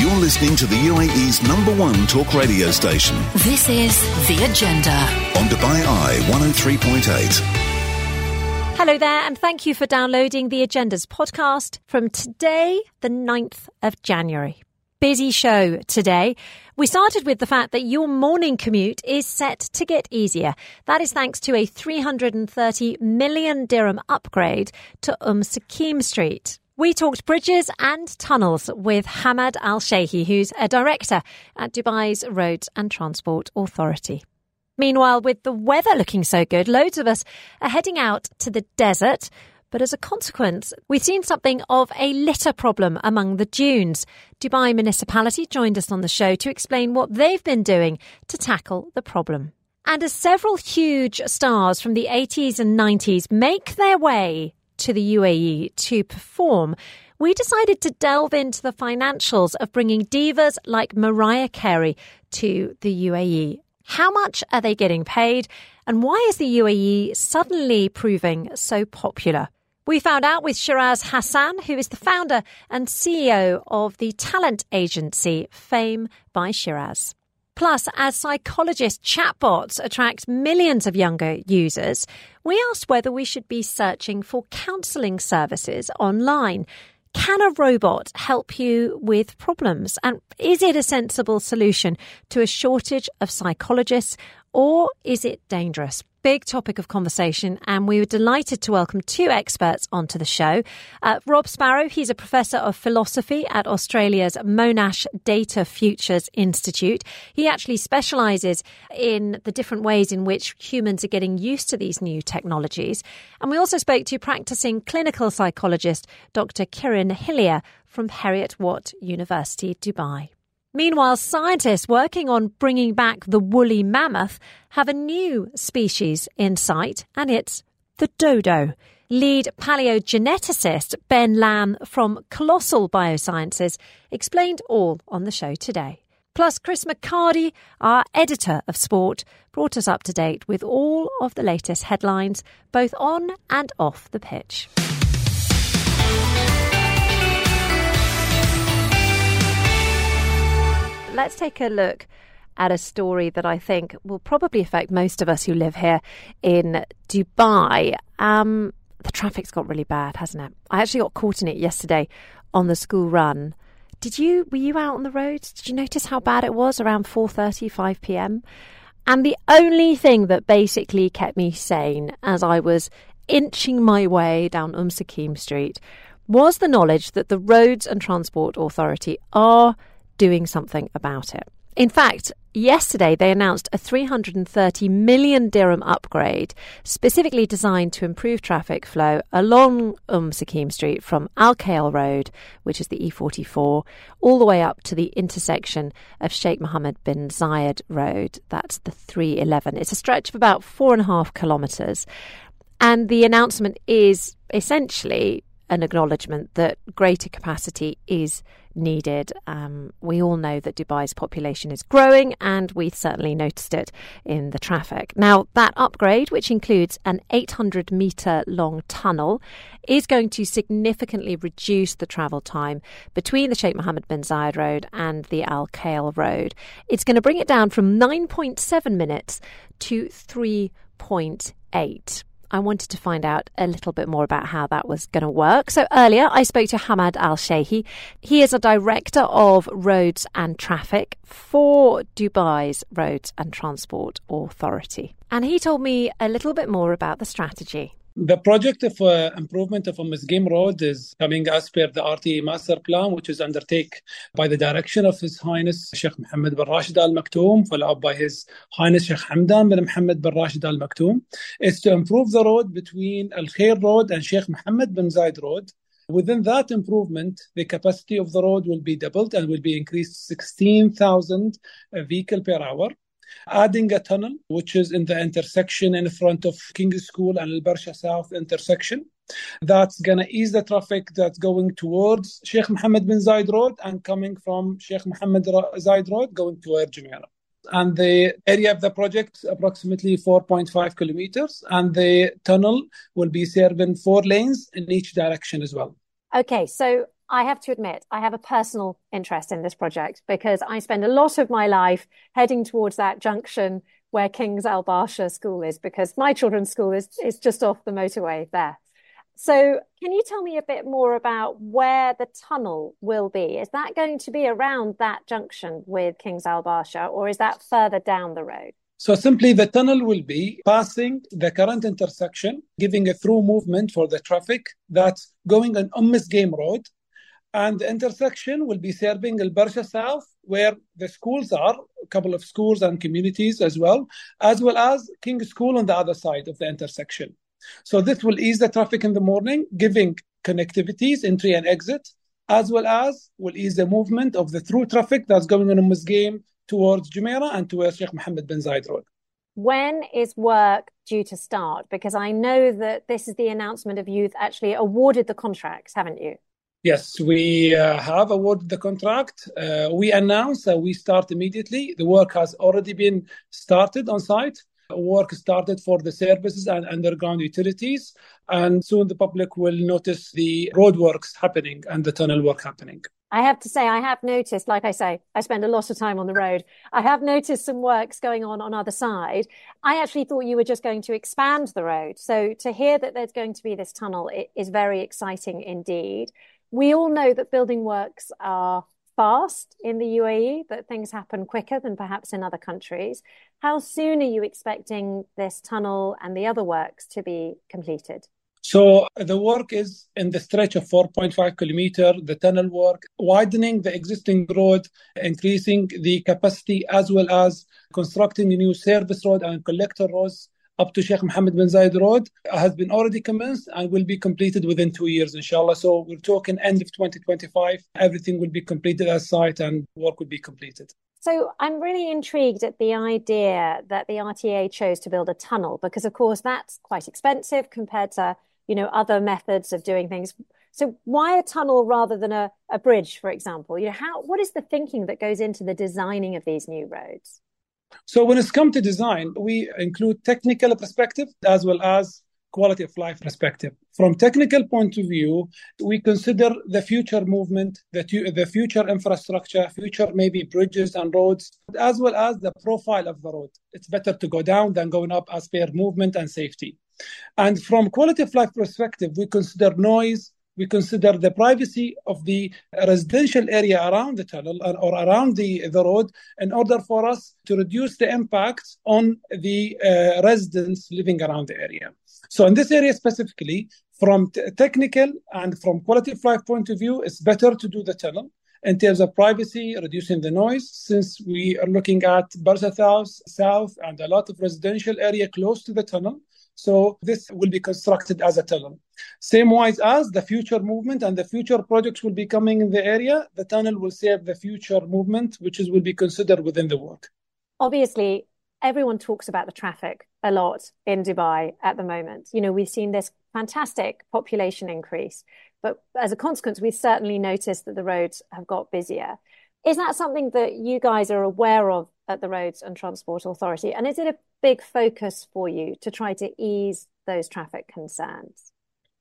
You're listening to the UAE's number one talk radio station. This is The Agenda. On Dubai Eye 103.8. Hello there, and thank you for downloading the Agendas podcast from today, the 9th of January. Busy show today. We started with the fact that your morning commute is set to get easier. That is thanks to a 330 million dirham upgrade to Umm Suqeim Street. We talked bridges and tunnels with Hamad Al Sheikhi, who's a director at Dubai's Roads and Transport Authority. Meanwhile, with the weather looking so good, loads of us are heading out to the desert. But as a consequence, we've seen something of a litter problem among the dunes. Dubai Municipality joined us on the show to explain what they've been doing to tackle the problem. And as several huge stars from the 80s and 90s make their way to the UAE to perform, we decided to delve into the financials of bringing divas like Mariah Carey to the UAE. How much are they getting paid? And why is the UAE suddenly proving so popular? We found out with Shiraz Hassan, who is the founder and CEO of the talent agency Fame by Shiraz. Plus, as psychologist chatbots attract millions of younger users, we asked whether we should be searching for counselling services online. Can a robot help you with problems? And is it a sensible solution to a shortage of psychologists or is it dangerous? Big topic of conversation, and we were delighted to welcome two experts onto the show. Uh, Rob Sparrow, he's a professor of philosophy at Australia's Monash Data Futures Institute. He actually specialises in the different ways in which humans are getting used to these new technologies. And we also spoke to practicing clinical psychologist Dr. Kiran Hillier from Heriot Watt University, Dubai. Meanwhile, scientists working on bringing back the woolly mammoth have a new species in sight, and it's the dodo. Lead paleogeneticist Ben Lamb from Colossal Biosciences explained all on the show today. Plus, Chris McHardy, our editor of sport, brought us up to date with all of the latest headlines, both on and off the pitch. Let's take a look at a story that I think will probably affect most of us who live here in Dubai. Um, the traffic's got really bad, hasn't it? I actually got caught in it yesterday on the school run. Did you were you out on the road? Did you notice how bad it was around 4:30 5 p.m.? And the only thing that basically kept me sane as I was inching my way down Umm Suqeim Street was the knowledge that the Roads and Transport Authority are doing something about it. In fact, yesterday they announced a 330 million dirham upgrade specifically designed to improve traffic flow along Umm Suqeim Street from Al Khail Road, which is the E44, all the way up to the intersection of Sheikh Mohammed bin Zayed Road. That's the 311. It's a stretch of about four and a half kilometres. And the announcement is essentially an acknowledgement that greater capacity is needed. Um, we all know that Dubai's population is growing, and we certainly noticed it in the traffic. Now, that upgrade, which includes an 800 metre long tunnel, is going to significantly reduce the travel time between the Sheikh Mohammed bin Zayed Road and the Al Khail Road. It's going to bring it down from 9.7 minutes to 3.8. I wanted to find out a little bit more about how that was going to work. So earlier I spoke to Hamad Al Sheikhi. He is a director of roads and traffic for Dubai's Roads and Transport Authority. And he told me a little bit more about the strategy. The project of uh, improvement of Umm Suqeim Road is coming as per the RTA master plan, which is undertaken by the direction of His Highness Sheikh Mohammed bin Rashid Al Maktoum, followed by His Highness Sheikh Hamdan bin Mohammed bin Rashid Al Maktoum. It's to improve the road between Al Khail Road and Sheikh Mohammed bin Zayed Road. Within that improvement, the capacity of the road will be doubled and will be increased 16,000 vehicle per hour adding a tunnel, which is in the intersection in front of King School and Al Barsha South intersection. That's going to ease the traffic that's going towards Sheikh Mohammed bin Zayed Road and coming from Sheikh Mohammed Zayed Road going toward Jumeirah and the area of the project approximately 4.5 kilometers and the tunnel will be serving four lanes in each direction as well okay so I have to admit, I have a personal interest in this project because I spend a lot of my life heading towards that junction where King's Al Barsha School is, because my children's school is, is just off the motorway there. So, can you tell me a bit more about where the tunnel will be? Is that going to be around that junction with King's Al Barsha, or is that further down the road? So simply the tunnel will be passing the current intersection, giving a through movement for the traffic that's going on Umm Suqeim Road. And the intersection will be serving Al Barsha South, where the schools are, a couple of schools and communities as well, as well as King School on the other side of the intersection. So this will ease the traffic in the morning, giving connectivities, entry and exit, as well as will ease the movement of the through traffic that's going on in Musgame towards Jumeirah and towards Sheikh Mohammed bin Zayed Road. When is work due to start? Because I know that this is the announcement of youth actually awarded the contracts, haven't you? Yes, we uh, have awarded the contract. Uh, we announced that we start immediately. The work has already been started on site. Work started for the services and underground utilities, and soon the public will notice the roadworks happening and the tunnel work happening. I have to say, I have noticed, like I say, I spend a lot of time on the road. I have noticed some works going on on other side. I actually thought you were just going to expand the road. So to hear that there's going to be this tunnel is very exciting indeed. We all know that building works are fast in the UAE, that things happen quicker than perhaps in other countries. How soon are you expecting this tunnel and the other works to be completed? So the work is in the stretch of 4.5 kilometer, the tunnel work, widening the existing road, increasing the capacity, as well as constructing a new service road and collector roads up to Sheikh Mohammed bin Zayed Road has been already commenced and will be completed within two years, inshallah. So we're talking end of 2025. Everything will be completed as site and work will be completed. So I'm really intrigued at the idea that the RTA chose to build a tunnel because, of course, that's quite expensive compared to you know, other methods of doing things. So why a tunnel rather than a, a bridge, for example? You know, how what is the thinking that goes into the designing of these new roads? So when it's come to design, we include technical perspective as well as quality of life perspective. From technical point of view, we consider the future movement, the, the future infrastructure, future maybe bridges and roads, as well as the profile of the road. It's better to go down than going up as per movement and safety. And from quality of life perspective, we consider noise, we consider the privacy of the residential area around the tunnel or around the, the road in order for us to reduce the impact on the uh, residents living around the area. So in this area specifically, from t- technical and from quality of life point of view, it's better to do the tunnel in terms of privacy, reducing the noise, since we are looking at South, South and a lot of residential area close to the tunnel. So this will be constructed as a tunnel. Same wise as the future movement and the future projects will be coming in the area, the tunnel will serve the future movement, which is will be considered within the work. Obviously, everyone talks about the traffic a lot in Dubai at the moment. You know, we've seen this fantastic population increase, but as a consequence, we've certainly noticed that the roads have got busier. Is that something that you guys are aware of at the Roads and Transport Authority? And is it a big focus for you to try to ease those traffic concerns?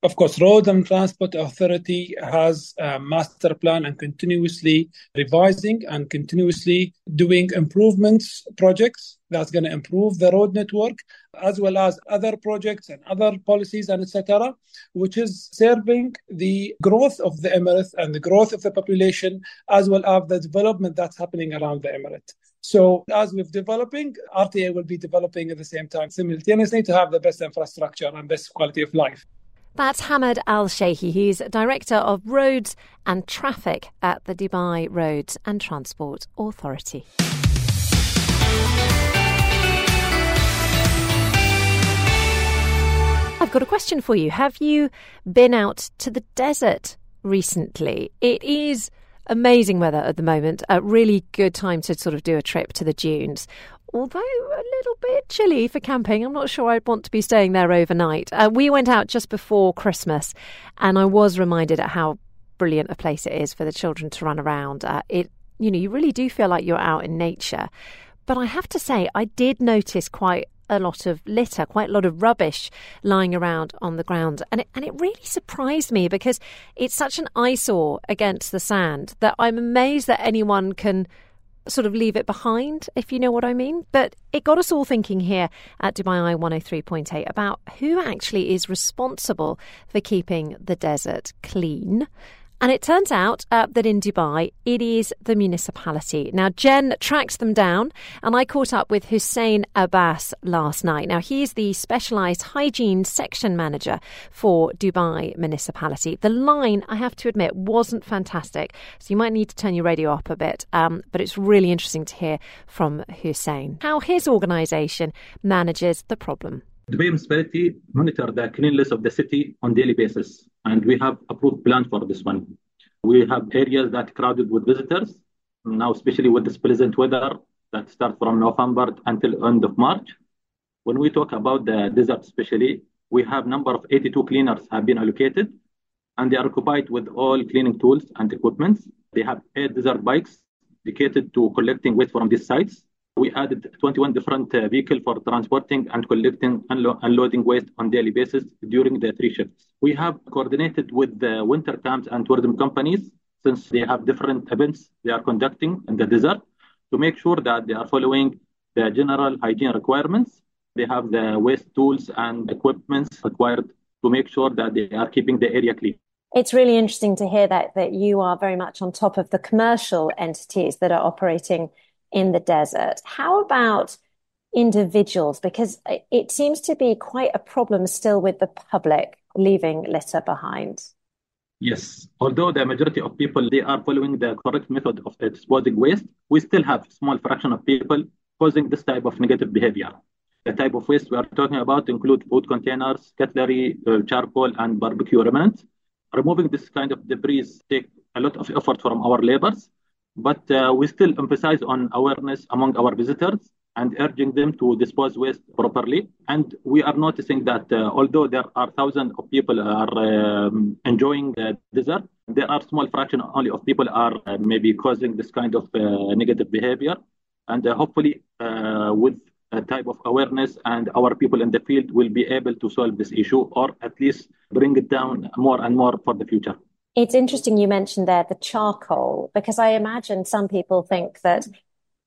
Of course, Road and Transport Authority has a master plan and continuously revising and continuously doing improvements projects that's going to improve the road network as well as other projects and other policies and etc which is serving the growth of the emirate and the growth of the population as well as the development that's happening around the emirate so as we're developing rta will be developing at the same time simultaneously to have the best infrastructure and best quality of life that's Hamad Al Sheikhi. He's Director of Roads and Traffic at the Dubai Roads and Transport Authority. I've got a question for you. Have you been out to the desert recently? It is amazing weather at the moment, a really good time to sort of do a trip to the dunes although a little bit chilly for camping. I'm not sure I'd want to be staying there overnight. Uh, we went out just before Christmas, and I was reminded at how brilliant a place it is for the children to run around. Uh, it, you know, you really do feel like you're out in nature. But I have to say, I did notice quite a lot of litter, quite a lot of rubbish lying around on the ground. And it, and it really surprised me because it's such an eyesore against the sand that I'm amazed that anyone can sort of leave it behind, if you know what I mean. But it got us all thinking here at Dubai Eye 103.8 about who actually is responsible for keeping the desert clean. And it turns out uh, that in Dubai, it is the municipality. Now, Jen tracked them down, and I caught up with Hussein Abbas last night. Now, he is the specialised hygiene section manager for Dubai municipality. The line, I have to admit, wasn't fantastic, so you might need to turn your radio up a bit, um, but it's really interesting to hear from Hussein how his organisation manages the problem. Dubai municipality monitor the cleanliness of the city on daily basis and we have approved plans for this one. We have areas that crowded with visitors now, especially with this pleasant weather that starts from November until end of March. When we talk about the desert, especially, we have number of 82 cleaners have been allocated, and they are occupied with all cleaning tools and equipments. They have eight desert bikes dedicated to collecting waste from these sites we added 21 different uh, vehicles for transporting and collecting and unloading waste on daily basis during the three shifts. We have coordinated with the winter camps and tourism companies since they have different events they are conducting in the desert to make sure that they are following the general hygiene requirements. They have the waste tools and equipments required to make sure that they are keeping the area clean. It's really interesting to hear that that you are very much on top of the commercial entities that are operating in the desert. How about individuals? Because it seems to be quite a problem still with the public leaving litter behind. Yes, although the majority of people they are following the correct method of disposing waste, we still have a small fraction of people causing this type of negative behavior. The type of waste we are talking about include food containers, cutlery, uh, charcoal, and barbecue remnants. Removing this kind of debris take a lot of effort from our laborers, but uh, we still emphasize on awareness among our visitors and urging them to dispose waste properly. And we are noticing that uh, although there are thousands of people are um, enjoying the desert, there are small fraction only of people are uh, maybe causing this kind of negative behavior. And hopefully, with a type of awareness and our people in the field will be able to solve this issue or at least bring it down more and more for the future. It's interesting you mentioned there the charcoal, because I imagine some people think that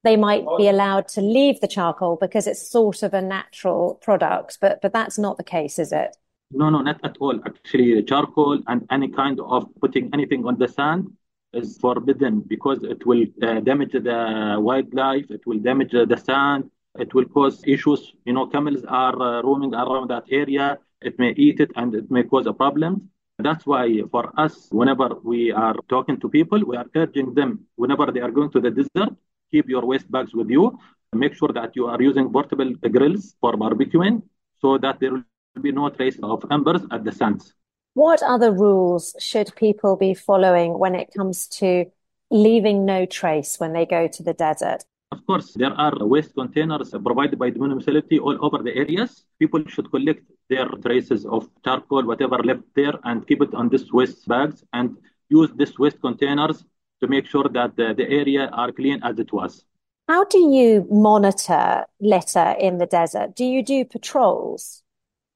they might be allowed to leave the charcoal because it's sort of a natural product, but but that's not the case, is it? No, no, not at all. Actually, charcoal and any kind of putting anything on the sand is forbidden because it will uh, damage the wildlife, it will damage the sand, it will cause issues. You know, camels are uh, roaming around that area, it may eat it and it may cause a problem. That's why for us, whenever we are talking to people, we are urging them, whenever they are going to the desert, keep your waste bags with you. Make sure that you are using portable grills for barbecuing so that there will be no trace of embers at the sands. What other rules should people be following when it comes to leaving no trace when they go to the desert? Of course, there are waste containers provided by the municipality all over the areas. People should collect their traces of charcoal, whatever left there, and keep it on these waste bags and use these waste containers to make sure that the, the area are clean as it was. How do you monitor litter in the desert? Do you do patrols?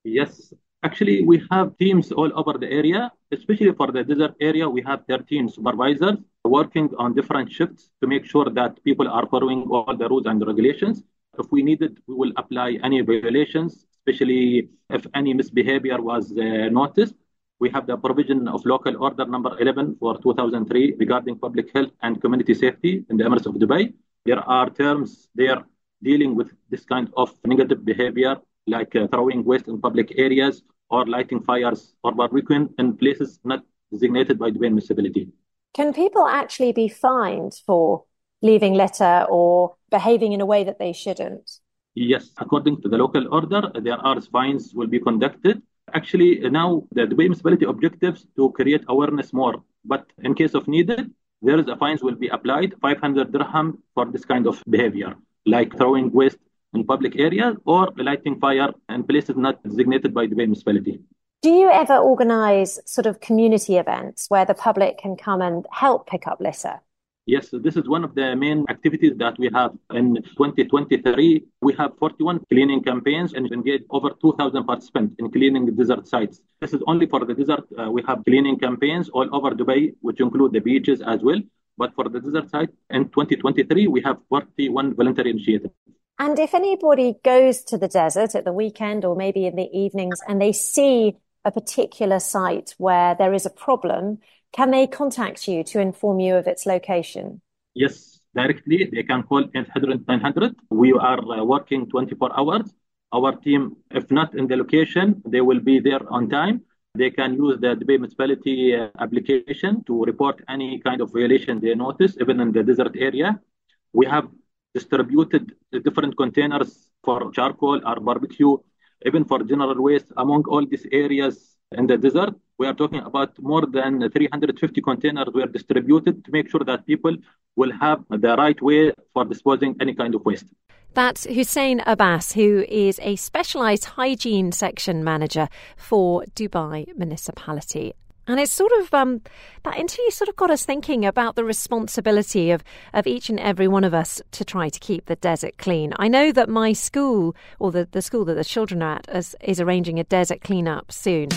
Yes, actually, we have teams all over the area, especially for the desert area. We have 13 supervisors working on different shifts to make sure that people are following all the rules and regulations. If we need it, we will apply any violations, especially if any misbehavior was uh, noticed. We have the provision of local order number 11 for 2003 regarding public health and community safety in the Emirates of Dubai. There are terms there dealing with this kind of negative behavior, like uh, throwing waste in public areas or lighting fires or barbecuing in places not designated by the Dubai municipality. Can people actually be fined for leaving litter or behaving in a way that they shouldn't? Yes, according to the local order, there are fines will be conducted. Actually, now the Dubai municipality objectives to create awareness more. But in case of needed, there is a fines will be applied, 500 dirham for this kind of behavior, like throwing waste in public areas or lighting fire in places not designated by the municipality. Do you ever organise sort of community events where the public can come and help pick up litter? Yes, this is one of the main activities that we have in 2023. We have 41 cleaning campaigns and engage over 2,000 participants in cleaning desert sites. This is only for the desert. Uh, we have cleaning campaigns all over Dubai, which include the beaches as well. But for the desert site in 2023, we have 41 voluntary initiatives. And if anybody goes to the desert at the weekend or maybe in the evenings and they see a particular site where there is a problem, can they contact you to inform you of its location? Yes, directly. They can call 800 900. We are uh, working 24 hours. Our team, if not in the location, they will be there on time. They can use the Dubai municipality uh, application to report any kind of violation they notice, even in the desert area. We have distributed different containers for charcoal or barbecue, even for general waste among all these areas in the desert. We are talking about more than 350 containers were distributed to make sure that people will have the right way for disposing any kind of waste. That's Hussein Abbas, who is a specialised hygiene section manager for Dubai Municipality. And it's sort of um, that interview sort of got us thinking about the responsibility of, of each and every one of us to try to keep the desert clean. I know that my school, or the, the school that the children are at, is, is arranging a desert cleanup soon.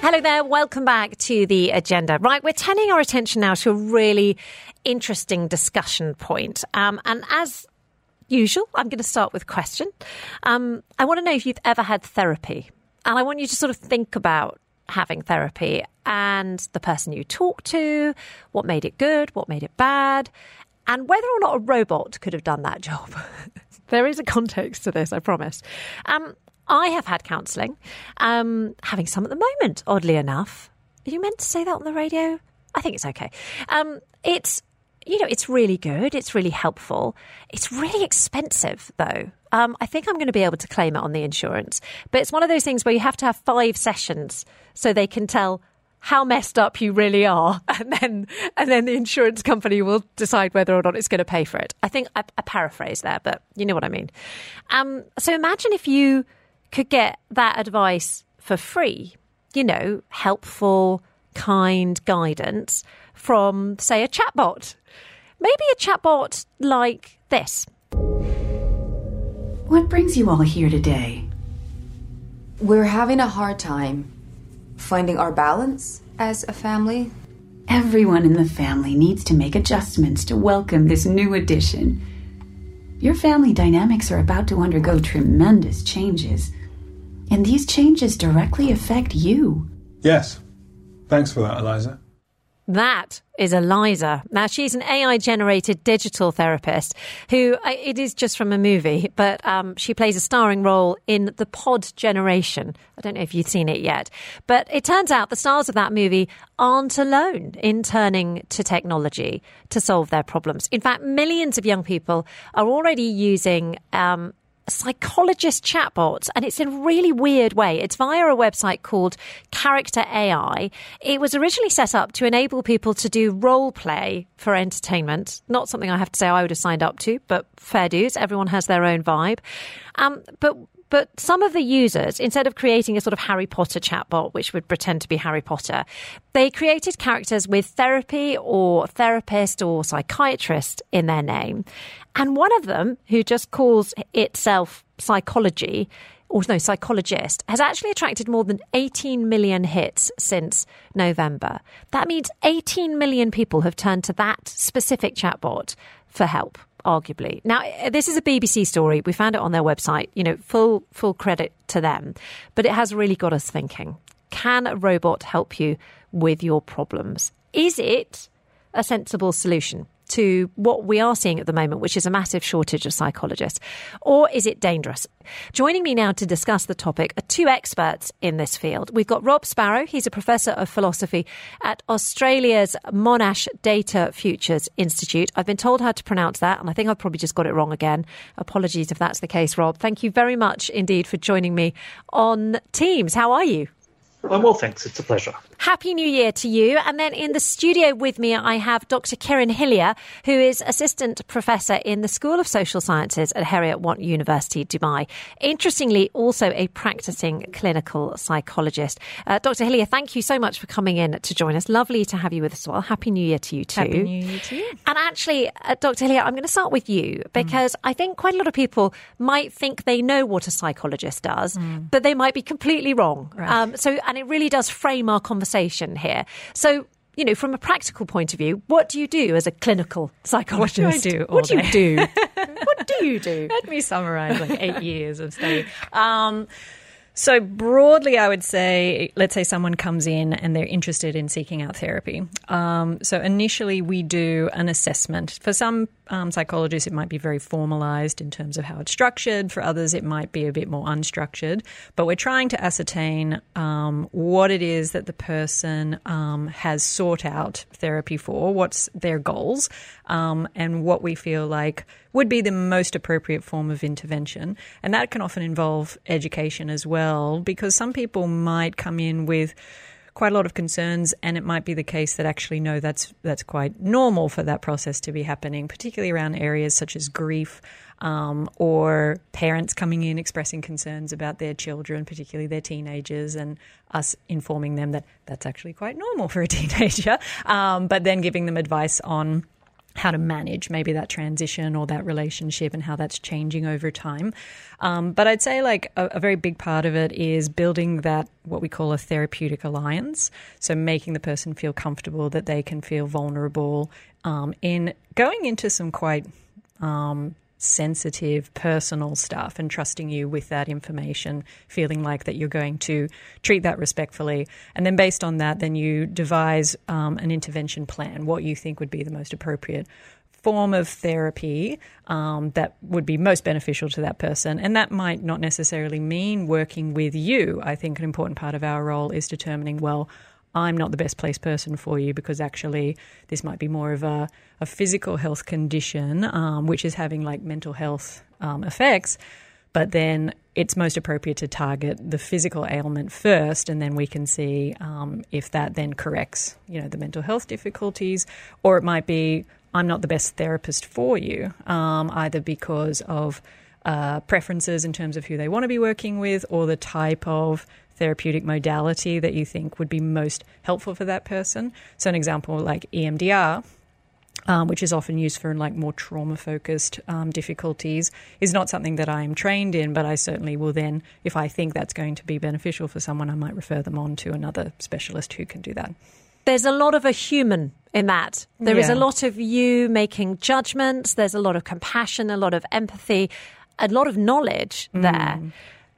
Hello there, welcome back to the agenda. Right, we're turning our attention now to a really interesting discussion point. Um, and as usual, I'm going to start with question. Um, I want to know if you've ever had therapy. And I want you to sort of think about having therapy and the person you talk to, what made it good, what made it bad, and whether or not a robot could have done that job. there is a context to this, I promise. Um, I have had counselling, um, having some at the moment, oddly enough. Are you meant to say that on the radio? I think it's okay. Um, it's you know, it's really good. It's really helpful. It's really expensive, though. Um, I think I'm going to be able to claim it on the insurance. But it's one of those things where you have to have five sessions so they can tell how messed up you really are, and then and then the insurance company will decide whether or not it's going to pay for it. I think I, I paraphrase there, but you know what I mean. Um, so imagine if you could get that advice for free, you know, helpful, kind guidance from, say, a chatbot. Maybe a chatbot like this. What brings you all here today? We're having a hard time finding our balance as a family. Everyone in the family needs to make adjustments to welcome this new addition. Your family dynamics are about to undergo tremendous changes. And these changes directly affect you. Yes. Thanks for that, Eliza. That is Eliza. Now, she's an AI generated digital therapist who it is just from a movie, but um, she plays a starring role in The Pod Generation. I don't know if you've seen it yet, but it turns out the stars of that movie aren't alone in turning to technology to solve their problems. In fact, millions of young people are already using um, psychologist chatbot, and it's in a really weird way. It's via a website called Character AI. It was originally set up to enable people to do role play for entertainment. Not something I have to say I would have signed up to, but fair dues. Everyone has their own vibe. Um, but but some of the users, instead of creating a sort of Harry Potter chatbot, which would pretend to be Harry Potter, they created characters with therapy or therapist or psychiatrist in their name. And one of them, who just calls itself psychology, or no, psychologist, has actually attracted more than 18 million hits since November. That means 18 million people have turned to that specific chatbot for help arguably. Now, uh, this is a BBC story. We found it on their website. You know, full full credit to them. But it has really got us thinking. Can a robot help you with your problems? Is it a sensible solution? To what we are seeing at the moment, which is a massive shortage of psychologists? Or is it dangerous? Joining me now to discuss the topic are two experts in this field. We've got Rob Sparrow, he's a professor of philosophy at Australia's Monash Data Futures Institute. I've been told how to pronounce that, and I think I've probably just got it wrong again. Apologies if that's the case, Rob. Thank you very much indeed for joining me on Teams. How are you? I'm well, thanks. It's a pleasure. Happy New Year to you. And then in the studio with me, I have Dr. Kieran Hillier, who is Assistant Professor in the School of Social Sciences at Heriot Watt University, Dubai. Interestingly, also a practicing clinical psychologist. Uh, Dr. Hillier, thank you so much for coming in to join us. Lovely to have you with us as well. Happy New Year to you too. Happy New Year to you. And actually, uh, Dr. Hillier, I'm going to start with you because mm. I think quite a lot of people might think they know what a psychologist does, mm. but they might be completely wrong. Right. Um, so, and it really does frame our conversation here. So, you know, from a practical point of view, what do you do as a clinical psychologist? What do I do? what do you do? what do you do? Let me summarize like eight years of study. Um, so, broadly, I would say, let's say someone comes in and they're interested in seeking out therapy. Um, so, initially, we do an assessment. For some um, psychologists, it might be very formalized in terms of how it's structured. For others, it might be a bit more unstructured. But we're trying to ascertain um, what it is that the person um, has sought out therapy for, what's their goals, um, and what we feel like would be the most appropriate form of intervention. And that can often involve education as well, because some people might come in with quite a lot of concerns, and it might be the case that actually no, that's that's quite normal for that process to be happening, particularly around areas such as grief. Um, or parents coming in expressing concerns about their children, particularly their teenagers, and us informing them that that's actually quite normal for a teenager, um, but then giving them advice on how to manage maybe that transition or that relationship and how that's changing over time. Um, but I'd say like a, a, very big part of it is building that what we call a therapeutic alliance. So making the person feel comfortable that they can feel vulnerable um, in going into some quite um, sensitive, personal stuff and trusting you with that information, feeling like that you're going to treat that respectfully. And then based on that, then you devise um, an intervention plan, what you think would be the most appropriate form of therapy um, that would be most beneficial to that person. And that might not necessarily mean working with you. I think an important part of our role is determining, well, I'm not the best placed person for you because actually this might be more of a, a physical health condition, um, which is having like mental health um, effects. But then it's most appropriate to target the physical ailment first, and then we can see um, if that then corrects, you know, the mental health difficulties. Or it might be I'm not the best therapist for you, um, either because of uh, preferences in terms of who they want to be working with or the type of therapeutic modality that you think would be most helpful for that person. So, an example like EMDR. Um, which is often used for like more trauma focused um, difficulties, is not something that I am trained in, but I certainly will then, if I think that's going to be beneficial for someone, I might refer them on to another specialist who can do that. There's a lot of a human in that. There yeah. is a lot of you making judgments, there's a lot of compassion, a lot of empathy, a lot of knowledge there.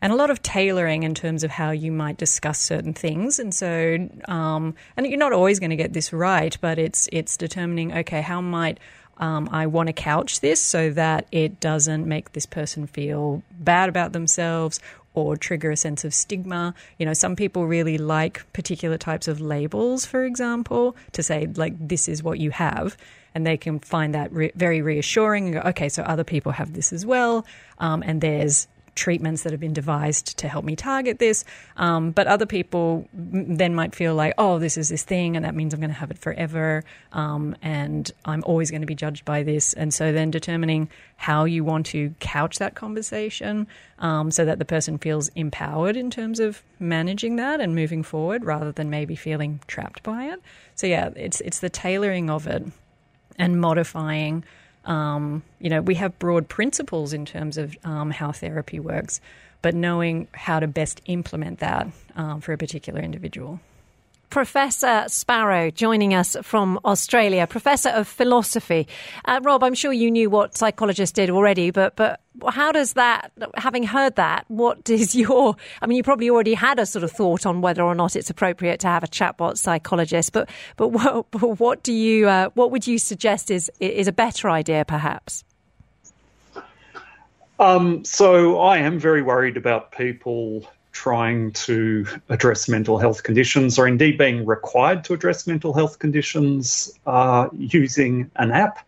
And a lot of tailoring in terms of how you might discuss certain things. And so, um, and you're not always going to get this right, but it's it's determining okay, how might um, I want to couch this so that it doesn't make this person feel bad about themselves or trigger a sense of stigma. You know, some people really like particular types of labels, for example, to say, like, this is what you have. And they can find that re- very reassuring. Go, okay, so other people have this as well. Um, and there's treatments that have been devised to help me target this. Um, but other people then might feel like, oh, this is this thing, and that means I'm going to have it forever, um, and I'm always going to be judged by this. And so then determining how you want to couch that conversation um, so that the person feels empowered in terms of managing that and moving forward rather than maybe feeling trapped by it. So yeah, it's it's the tailoring of it and modifying um, you know, we have broad principles in terms of um, how therapy works, but knowing how to best implement that um, for a particular individual. Professor Sparrow joining us from Australia, Professor of Philosophy. Uh, Rob, I'm sure you knew what psychologists did already, but but how does that, having heard that, what is your, I mean, you probably already had a sort of thought on whether or not it's appropriate to have a chatbot psychologist, but but what, what do you, uh, what would you suggest is is a better idea, perhaps? Um, so I am very worried about people trying to address mental health conditions or indeed being required to address mental health conditions uh, using an app.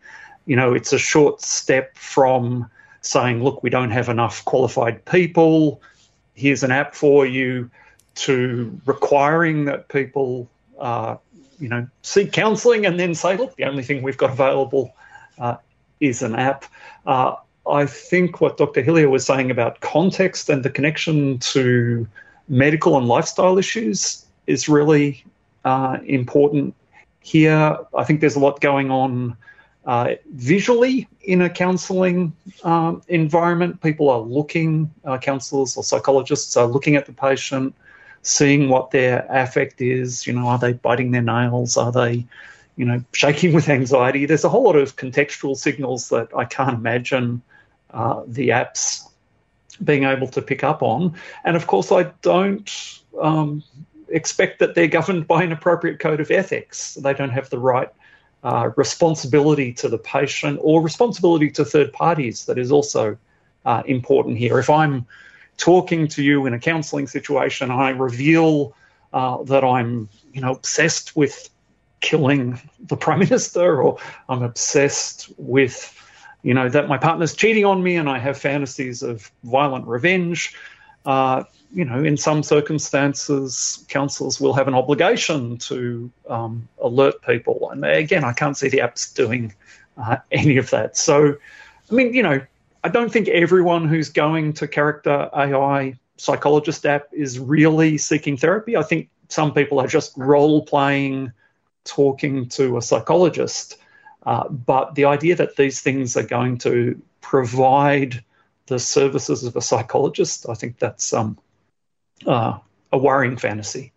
You know, it's a short step from saying, look, we don't have enough qualified people, here's an app for you, to requiring that people uh, you know, seek counselling and then say, look, the only thing we've got available uh, is an app. I think what Dr. Hillier was saying about context and the connection to medical and lifestyle issues is really uh, important here. I think there's a lot going on uh, visually in a counselling um, environment. People are looking, uh, counsellors or psychologists are looking at the patient, seeing what their affect is. You know, are they biting their nails? Are they, you know, shaking with anxiety? There's a whole lot of contextual signals that I can't imagine uh, the apps being able to pick up on. And of course, I don't um, expect that they're governed by an appropriate code of ethics. They don't have the right uh, responsibility to the patient or responsibility to third parties that is also uh, important here. If I'm talking to you in a counselling situation, and I reveal uh, that I'm, you know, obsessed with killing the prime minister, or I'm obsessed with you know, that my partner's cheating on me and I have fantasies of violent revenge. Uh, you know, in some circumstances, councils will have an obligation to um, alert people. And again, I can't see the apps doing uh, any of that. So, I mean, you know, I don't think everyone who's going to character AI psychologist app is really seeking therapy. I think some people are just role playing, talking to a psychologist. Uh, but the idea that these things are going to provide the services of a psychologist, I think that's um, uh, a worrying fantasy.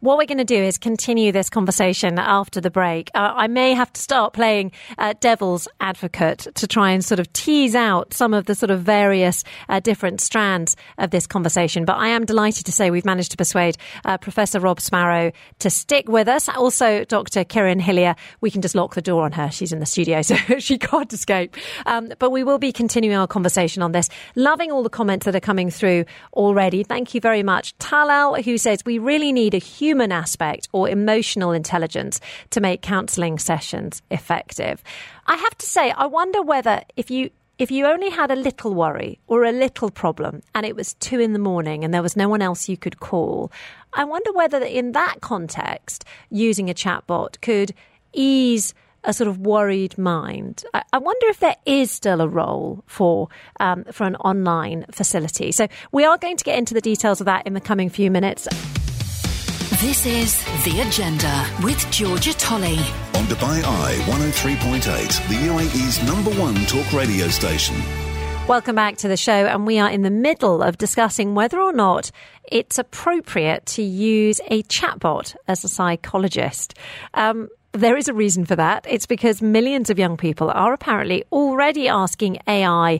What we're going to do is continue this conversation after the break. Uh, I may have to start playing uh, devil's advocate to try and sort of tease out some of the sort of various uh, different strands of this conversation. But I am delighted to say we've managed to persuade uh, Professor Rob Sparrow to stick with us. Also, Dr. Kiran Hillier. We can just lock the door on her. She's in the studio, so she can't escape. Um, but we will be continuing our conversation on this. Loving all the comments that are coming through already. Thank you very much. Talal, who says we really need a huge human aspect or emotional intelligence to make counselling sessions effective. I have to say, I wonder whether if you if you only had a little worry or a little problem and it was two in the morning and there was no one else you could call, I wonder whether in that context, using a chatbot could ease a sort of worried mind. I, wonder if there is still a role for um, for an online facility. So we are going to get into the details of that in the coming few minutes. This is The Agenda with Georgia Tolley. On Dubai Eye 103.8, the UAE's number one talk radio station. Welcome back to the show, and we are in the middle of discussing whether or not it's appropriate to use a chatbot as a psychologist. Um, there is a reason for that. It's because millions of young people are apparently already asking AI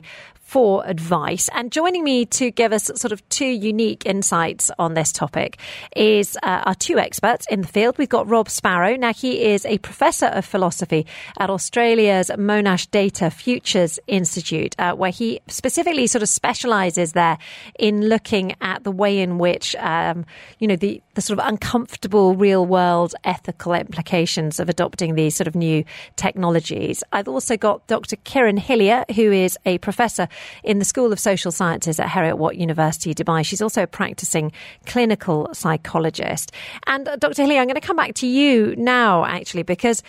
for advice. And joining me to give us sort of two unique insights on this topic is uh, our two experts in the field. We've got Rob Sparrow. Now, he is a professor of philosophy at Australia's Monash Data Futures Institute, uh, where he specifically sort of specializes there in looking at the way in which, um, you know, the, the sort of uncomfortable real world ethical implications of adopting these sort of new technologies. I've also got Dr. Kiran Hillier, who is a professor in the School of Social Sciences at Heriot Watt University, Dubai. She's also a practicing clinical psychologist. And uh, Dr. Hillier, I'm going to come back to you now, actually, because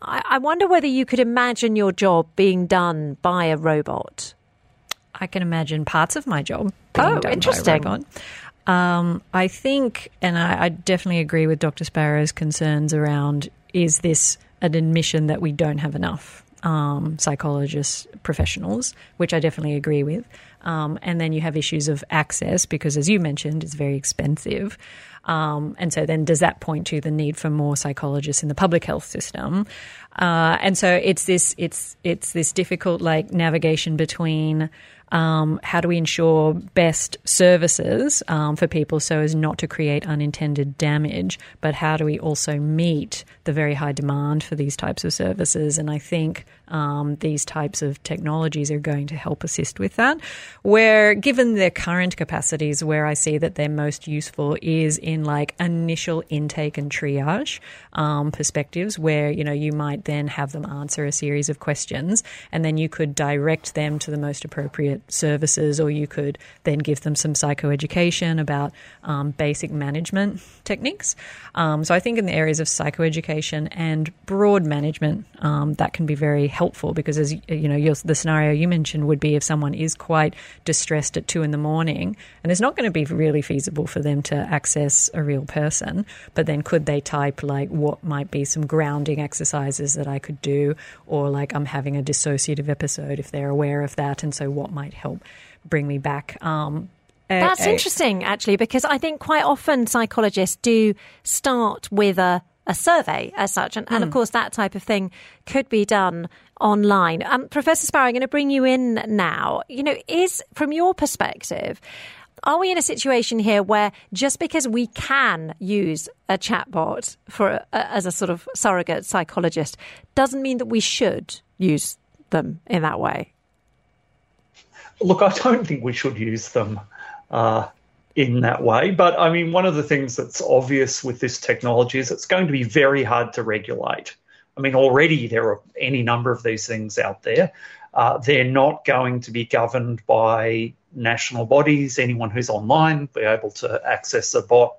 I, I wonder whether you could imagine your job being done by a robot. I can imagine parts of my job oh, interesting. Um, I think, and I, I definitely agree with Dr. Sparrow's concerns around is this an admission that we don't have enough um, psychologists, professionals, which I definitely agree with. Um, and then you have issues of access because, as you mentioned, it's very expensive. Um, and so then does that point to the need for more psychologists in the public health system? Uh, and so it's this it's it's this difficult like navigation between um, how do we ensure best services um, for people so as not to create unintended damage? But how do we also meet the very high demand for these types of services? And I think um, these types of technologies are going to help assist with that. Where, given their current capacities, where I see that they're most useful is in like initial intake and triage um, perspectives, where you know you might then have them answer a series of questions, and then you could direct them to the most appropriate services, or you could then give them some psychoeducation about um, basic management techniques. Um, so I think in the areas of psychoeducation and broad management, um, that can be very helpful because, as you know, the scenario you mentioned would be if someone is quite distressed at two in the morning, and it's not going to be really feasible for them to access a real person, but then could they type like what might be some grounding exercises that I could do, or like I'm having a dissociative episode if they're aware of that, and so what might help bring me back. Um, That's interesting, actually, because I think quite often psychologists do start with a, a survey as such. And, mm. and, of hmm. course, that type of thing could be done online. Um, Professor Sparrow, I'm going to bring you in now. You know, is from your perspective, are we in a situation here where just because we can use a chatbot for a, as a sort of surrogate psychologist doesn't mean that we should use them in that way? Look, I don't think we should use them uh, in that way. But I mean, one of the things that's obvious with this technology is it's going to be very hard to regulate. I mean, already there are any number of these things out there. Uh, they're not going to be governed by national bodies. Anyone who's online be able to access a bot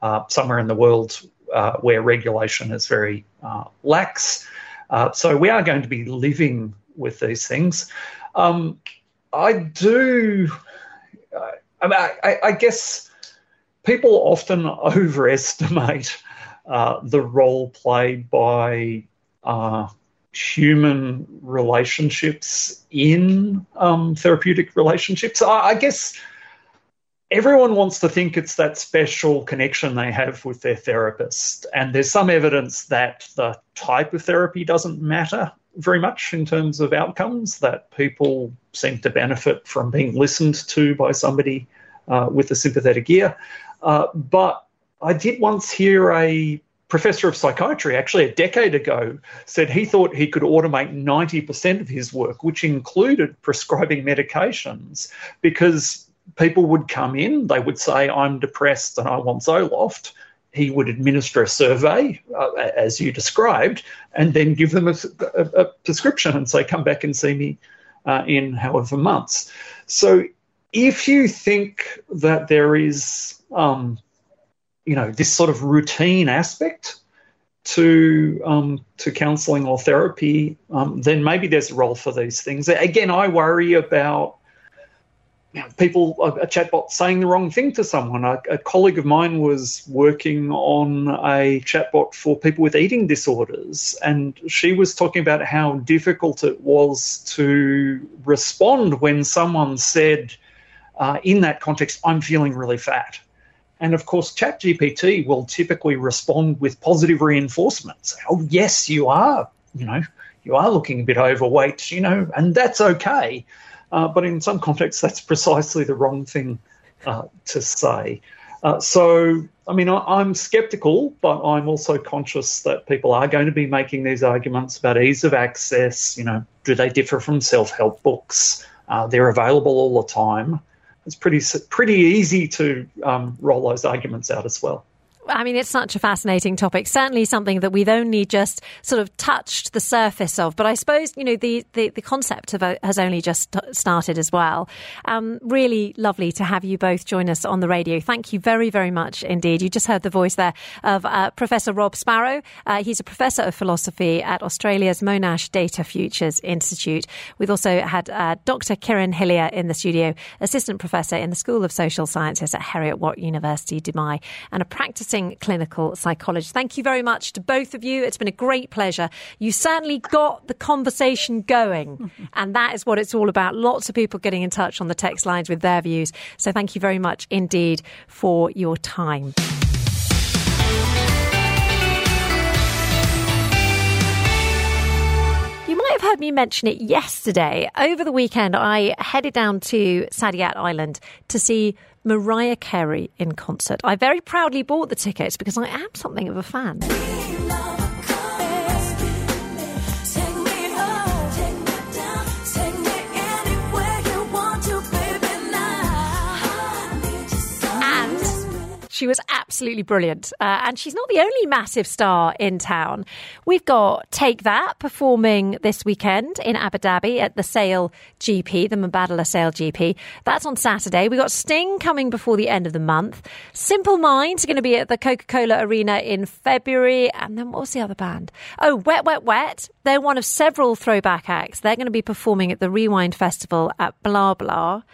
uh, somewhere in the world uh, where regulation is very uh, lax. Uh, so we are going to be living with these things. Um, I do. I, mean, I, I, guess people often overestimate uh, the role played by uh, human relationships in um, therapeutic relationships. I, I, guess everyone wants to think it's that special connection they have with their therapist, and there's some evidence that the type of therapy doesn't matter very much in terms of outcomes, that people seem to benefit from being listened to by somebody uh, with a sympathetic ear. Uh, but I did once hear a professor of psychiatry, actually a decade ago, said he thought he could automate 90% of his work, which included prescribing medications, because people would come in, they would say, I'm depressed and I want Zoloft he would administer a survey, uh, as you described, and then give them a, a, a, prescription and say, come back and see me uh, in however months. So if you think that there is, um, you know, this sort of routine aspect to um, to counselling or therapy, um, then maybe there's a role for these things. Again, I worry about people, a, chatbot saying the wrong thing to someone. A, a, colleague of mine was working on a chatbot for people with eating disorders, and she was talking about how difficult it was to respond when someone said, uh, in that context, I'm feeling really fat. And of course, ChatGPT will typically respond with positive reinforcements. Oh, yes, you are, you know, you are looking a bit overweight, you know, and that's okay. Uh, but in some contexts, that's precisely the wrong thing uh, to say. Uh, so, I mean, I, am skeptical, but I'm also conscious that people are going to be making these arguments about ease of access. You know, do they differ from self help books? Uh, they're available all the time. It's pretty pretty easy to um, roll those arguments out as well. I mean, it's such a fascinating topic. Certainly something that we've only just sort of touched the surface of. But I suppose, you know, the, the, the concept of a, has only just started as well. Um, really lovely to have you both join us on the radio. Thank you very, very much indeed. You just heard the voice there of uh, Professor Rob Sparrow. Uh, he's a professor of philosophy at Australia's Monash Data Futures Institute. We've also had uh, Dr. Kiran Hillier in the studio, assistant professor in the School of Social Sciences at Heriot Watt University, Dubai, and a practicing clinical psychologist. Thank you very much to both of you. It's been a great pleasure. You certainly got the conversation going, and that is what it's all about. Lots of people getting in touch on the text lines with their views. So thank you very much indeed for your time. You might have heard me mention it yesterday. Over the weekend, I headed down to Saadiyat Island to see Mariah Carey in concert. I very proudly bought the tickets because I am something of a fan. She was absolutely brilliant. Uh, and she's not the only massive star in town. We've got Take That performing this weekend in Abu Dhabi at the Sale GP, the Mubadala SailGP. That's on Saturday. We've got Sting coming before the end of the month. Simple Minds are going to be at the Coca Cola Arena in February. And then what was the other band? Oh, Wet, Wet, Wet. They're one of several throwback acts. They're going to be performing at the Rewind Festival at Bla Bla.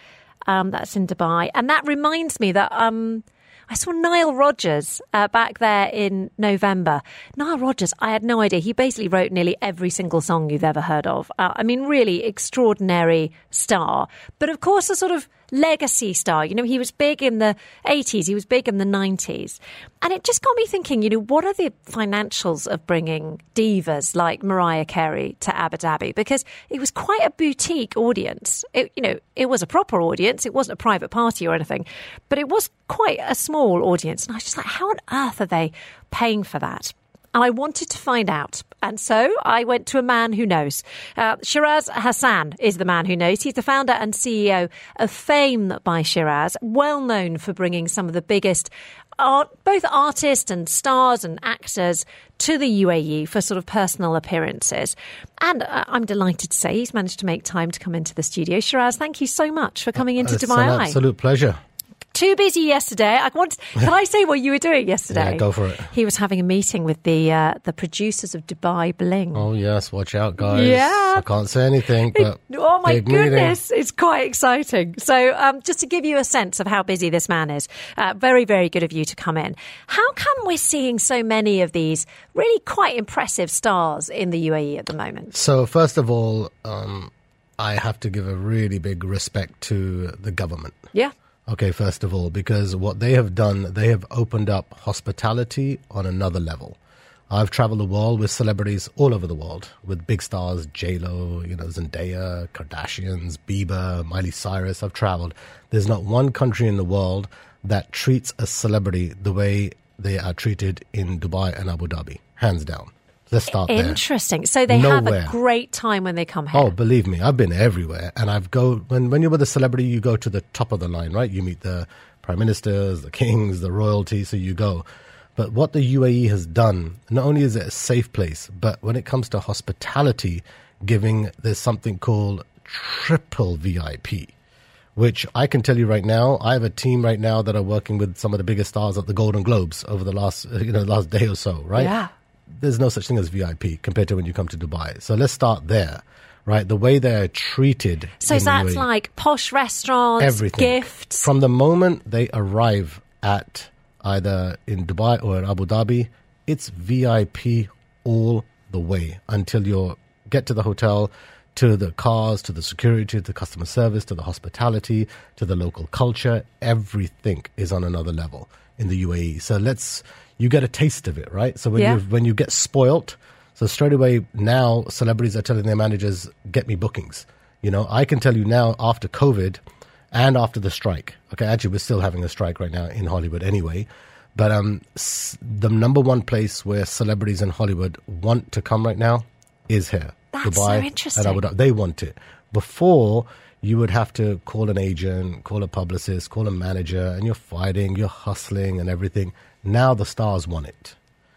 Um, that's in Dubai. And that reminds me that um, I saw Nile Rodgers uh, back there in November. Nile Rodgers, I had no idea. He basically wrote nearly every single song you've ever heard of. Uh, I mean, really extraordinary star. But of course, a sort of legacy star. You know, he was big in the 80s, he was big in the 90s. And it just got me thinking, you know, what are the financials of bringing divas like Mariah Carey to Abu Dhabi? Because it was quite a boutique audience. It, you know, it was a proper audience, it wasn't a private party or anything, but it was quite a small audience. And I was just like, how on earth are they paying for that? and I wanted to find out. And so I went to a man who knows. Uh, Shiraz Hassan is the man who knows. He's the founder and CEO of Fame by Shiraz, well known for bringing some of the biggest art, both artists and stars and actors to the UAE for sort of personal appearances. And uh, I'm delighted to say he's managed to make time to come into the studio. Shiraz, thank you so much for coming into it's Dubai an absolute pleasure. Too busy yesterday. I want. Can I say what you were doing yesterday? Yeah, go for it. He was having a meeting with the uh, the producers of Dubai Bling. Oh yes, watch out, guys. Yeah. I can't say anything, but Oh my big meeting. goodness, it's quite exciting. So, um, just to give you a sense of how busy this man is, uh, very, very good of you to come in. How come we're seeing so many of these really quite impressive stars in the UAE at the moment? So first of all, um, I have to give a really big respect to the government. Yeah. Okay, first of all, because what they have done, they have opened up hospitality on another level. I've traveled the world with celebrities all over the world, with big stars, J Lo, you know, Zendaya, Kardashians, Bieber, Miley Cyrus. I've traveled. There's not one country in the world that treats a celebrity the way they are treated in Dubai and Abu Dhabi, hands down. Let's start there. Interesting. So they have a great time when they come here. Oh, believe me, I've been everywhere, and I've go when when you're with a celebrity, you go to the top of the line, right? You meet the prime ministers, the kings, the royalty, so you go. But what the UAE has done, not only is it a safe place, but when it comes to hospitality, giving there's something called triple VIP, which I can tell you right now. I have a team right now that are working with some of the biggest stars at the Golden Globes over the last you know last day or so, right? Yeah. There's no such thing as VIP compared to when you come to Dubai. So let's start there, right? The way they're treated. So that's like posh restaurants, everything. gifts. From the moment they arrive at either in Dubai or in Abu Dhabi, it's VIP all the way until you get to the hotel, to the cars, to the security, to the customer service, to the hospitality, to the local culture. Everything is on another level in the UAE. So let's you get a taste of it, right? So when Yeah. you when you get spoilt, so straight away now celebrities are telling their managers, "Get me bookings." You know, I can tell you now after COVID and after the strike. Okay, actually, we're still having a strike right now in Hollywood anyway. But um, s- the number one place where celebrities in Hollywood want to come right now is here, That's so Dubai interesting. and Abu Dhabi. They want it. Before you would have to call an agent, call a publicist, call a manager, and you're fighting, you're hustling, and everything. Now the stars want it.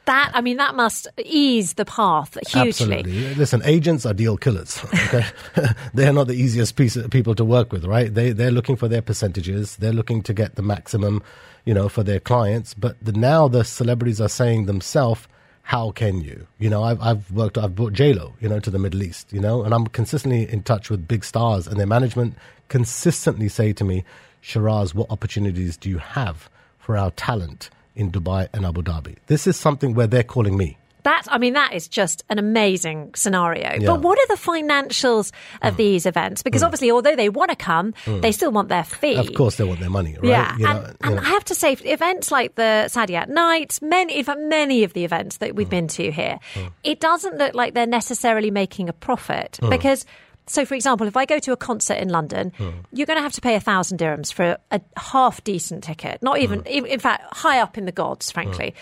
That I mean, that must ease the path hugely. Absolutely. Listen, agents are deal killers. Okay, they're not the easiest piece of people to work with, right? They they're looking for their percentages. They're looking to get the maximum, you know, for their clients. But the, now the celebrities are saying themselves, "How can you?" You know, I've I've worked, I've brought J Lo, you know, to the Middle East, you know, and I'm consistently in touch with big stars, and their management consistently say to me, "Shiraz, what opportunities do you have for our talent?" In Dubai and Abu Dhabi. This is something where they're calling me. That I mean, that is just an amazing scenario. Yeah. But what are the financials of mm. these events? Because mm. obviously, although they want to come, mm. they still want their fee. Of course, they want their money, right? Yeah, You know, and, you know. I have to say, events like the Saadiyat Nights, many, in fact, many of the events that we've been to here, it doesn't look like they're necessarily making a profit because. So, for example, if I go to a concert in London, hmm. you're going to have to pay a thousand dirhams for a half decent ticket. Not even, in hmm. in fact, high up in the gods, frankly.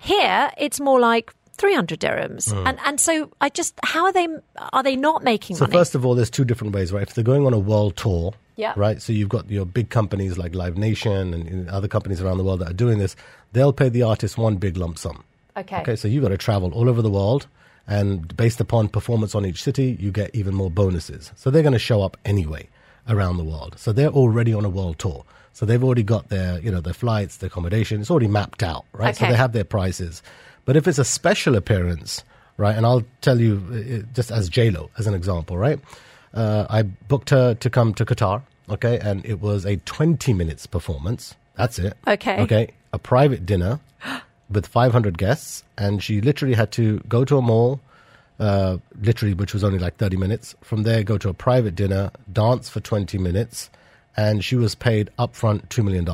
Hmm. Here, it's more like 300 dirhams. And, and so I just, how are they, are they not making money? So money? first of all, there's two different ways, right? If they're going on a world tour, Yeah. Right. So you've got your big companies like Live Nation and, and other companies around the world that are doing this. They'll pay the artist one big lump sum. Okay. Okay. So you've got to travel all over the world, and based upon performance on each city, you get even more bonuses. So they're going to show up anyway around the world. So they're already on a world tour. So they've already got their, you know, their flights, their accommodation. It's already mapped out, right? So they have their prices. But if it's a special appearance, right? And I'll tell you, uh, just as J Lo as an example, right? Uh, I booked her to come to Qatar, okay, and it was a 20 minutes performance. That's it. Okay. Okay. A private dinner with 500 guests, and she literally had to go to a mall, uh, literally, which was only like 30 minutes. From there, go to a private dinner, dance for 20 minutes, and she was paid upfront $2 million.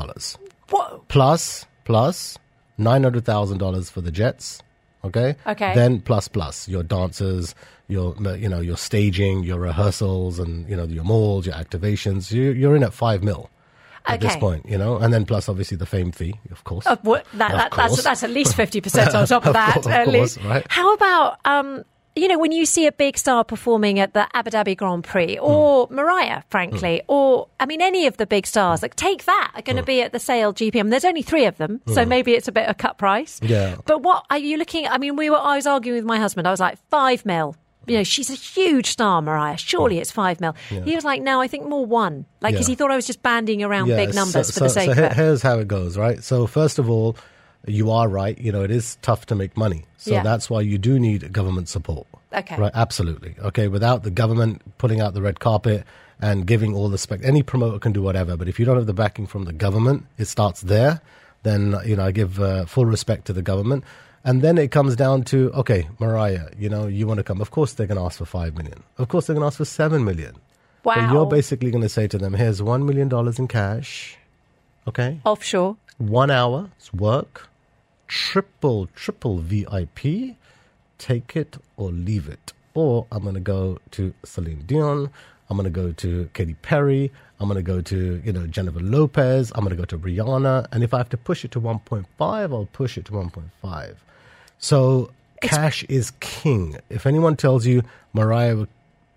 Whoa. Plus, plus $900,000 for the jets. Okay. Okay. Then plus plus your dancers, your you know your staging, your rehearsals, and you know your malls, your activations. You, you're in at five mil at this point, you know, and then plus obviously the fame fee, of course. What, that, Of that, that's, course. that's at least 50% on top of, Of that. course, at course, least. right. How about, um, you know, when you see a big star performing at the Abu Dhabi Grand Prix hmm. or Mariah, frankly, hmm. or, I mean, any of the big stars, like take that, are going to hmm. be at the sale GPM. There's only three of them, so maybe it's a bit of cut price. Yeah. But what are you looking at? I mean, we were, I was arguing with my husband. I was like, five mil. You know, she's a huge star, Mariah. Surely it's five mil. He was like, no, I think more one. Like, because Yeah. he thought I was just banding around Yeah, big numbers so, for the sake so of it. here's how it goes, right? So first of all, you are right. You know, it is tough to make money. So Yeah. that's why you do need government support. Okay. Right, absolutely. Okay, without the government putting out the red carpet and giving all the spec, any promoter can do whatever. But if you don't have the backing from the government, it starts there. Then you know I give uh, full respect to the government, and then it comes down to okay, Mariah, you know you want to come. Of course they're going to ask for five million. Of course they're going to ask for seven million. Wow. But you're basically going to say to them, here's one million dollars in cash. Okay, Offshore. one hour's work, triple, triple VIP, take it or leave it. Or I'm going to go to Celine Dion, I'm going to go to Katy Perry, I'm going to go to, you know, Jennifer Lopez, I'm going to go to Rihanna, and if I have to push it to 1.5, I'll push it to 1.5. So cash is king. If anyone tells you Mariah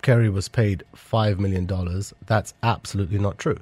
Carey was paid $5 million, that's absolutely not true.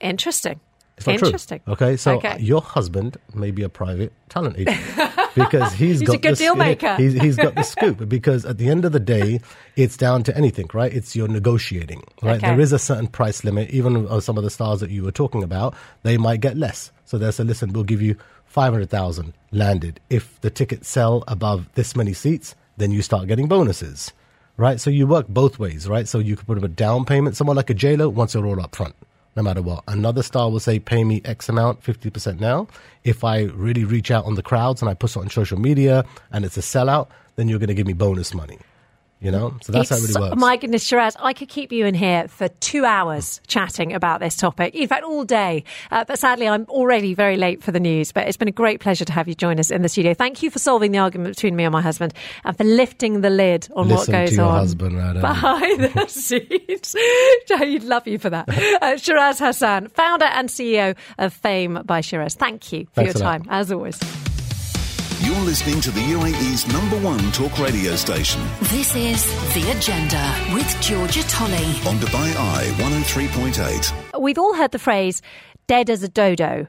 Interesting. It's not Interesting. true. Okay, so Okay. your husband may be a private talent agent because he's, He's got a good the, deal maker. He's, he's got the scoop because at the end of the day, it's down to anything, right? It's your negotiating, right? Okay. There is a certain price limit. Even uh, some of the stars that you were talking about, they might get less. So they say, listen, we'll give you five hundred thousand landed. If the tickets sell above this many seats, then you start getting bonuses, right? So you work both ways, right? So you could put up a down payment. Someone like a J Lo wants it all up front no matter what. Another star will say, pay me X amount, 50% now. If I really reach out on the crowds and I post it on social media and it's a sellout, then you're going to give me bonus money. You know? So that's how it It's- really works. My goodness, Shiraz, I could keep you in here for two hours chatting about this topic. In fact, all day. Uh, but sadly, I'm already very late for the news. But it's been a great pleasure to have you join us in the studio. Thank you for solving the argument between me and my husband and for lifting the lid on Listen what goes to your on husband, Radha. behind the scenes. He'd love you for that. Uh, Shiraz Hassan, founder and CEO of Fame by Shiraz. Thank you for Thanks your time, as always. You're listening to the UAE's number one talk radio station This is The Agenda with Georgia Tolley. on Dubai Eye 103.8. We've all heard the phrase dead as a dodo.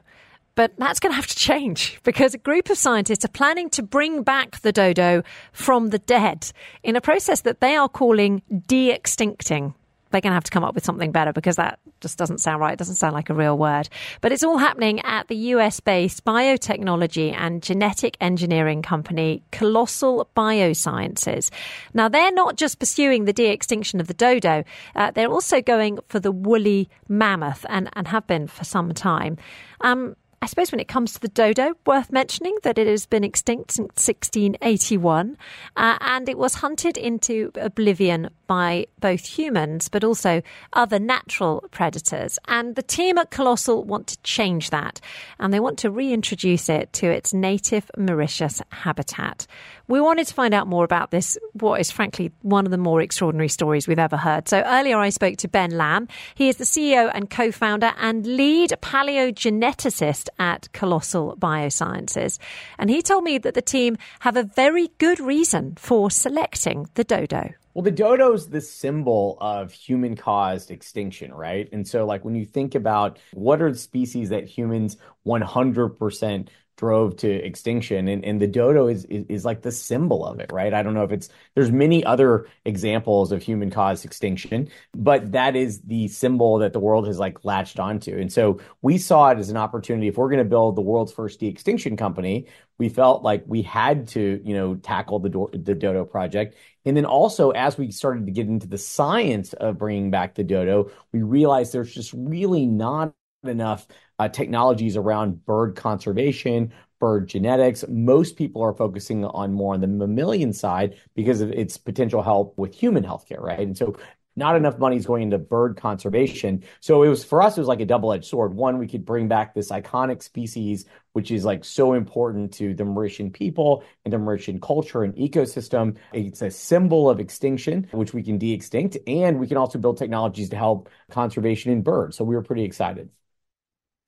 But that's going to have to change because a group of scientists are planning to bring back the dodo from the dead in a process that they are calling de extincting. They're going to have to come up with something better because that just doesn't sound right. It doesn't sound like a real word. But it's all happening at the US based biotechnology and genetic engineering company Colossal Biosciences. Now, they're not just pursuing the de extinction of the dodo, uh, they're also going for the woolly mammoth and, and have been for some time. Um, I suppose when it comes to the dodo, worth mentioning that it has been extinct since 1681 uh, and it was hunted into oblivion by both humans but also other natural predators. And the team at Colossal want to change that and they want to reintroduce it to its native Mauritius habitat. We wanted to find out more about this, what is frankly one of the more extraordinary stories we've ever heard. So earlier I spoke to Ben Lamm. He is the CEO and co founder and lead paleogeneticist at Colossal Biosciences. And he told me that the team have a very good reason for selecting the dodo. Well, the dodo is the symbol of human caused extinction, right? And so, like, when you think about what are the species that humans 100% drove to extinction. And, and the dodo is, is, is like the symbol of it right? I don't know if it's there's many other examples of human caused extinction but that is the symbol that the world has like latched onto. And so we saw it as an opportunity. If we're going to build the world's first de-extinction company we felt like we had to you know tackle the, do- the dodo project. And then also as we started to get into the science of bringing back the dodo we realized there's just really not enough uh, technologies around bird conservation, bird genetics. Most people are focusing on more on the mammalian side because of its potential help with human healthcare, right? And so not enough money is going into bird conservation. So it was for us, it was like a double-edged sword. One, we could bring back this iconic species, which is like so important to the Mauritian people and the Mauritian culture and ecosystem. It's a symbol of extinction, which we can de-extinct, and we can also build technologies to help conservation in birds. So we were pretty excited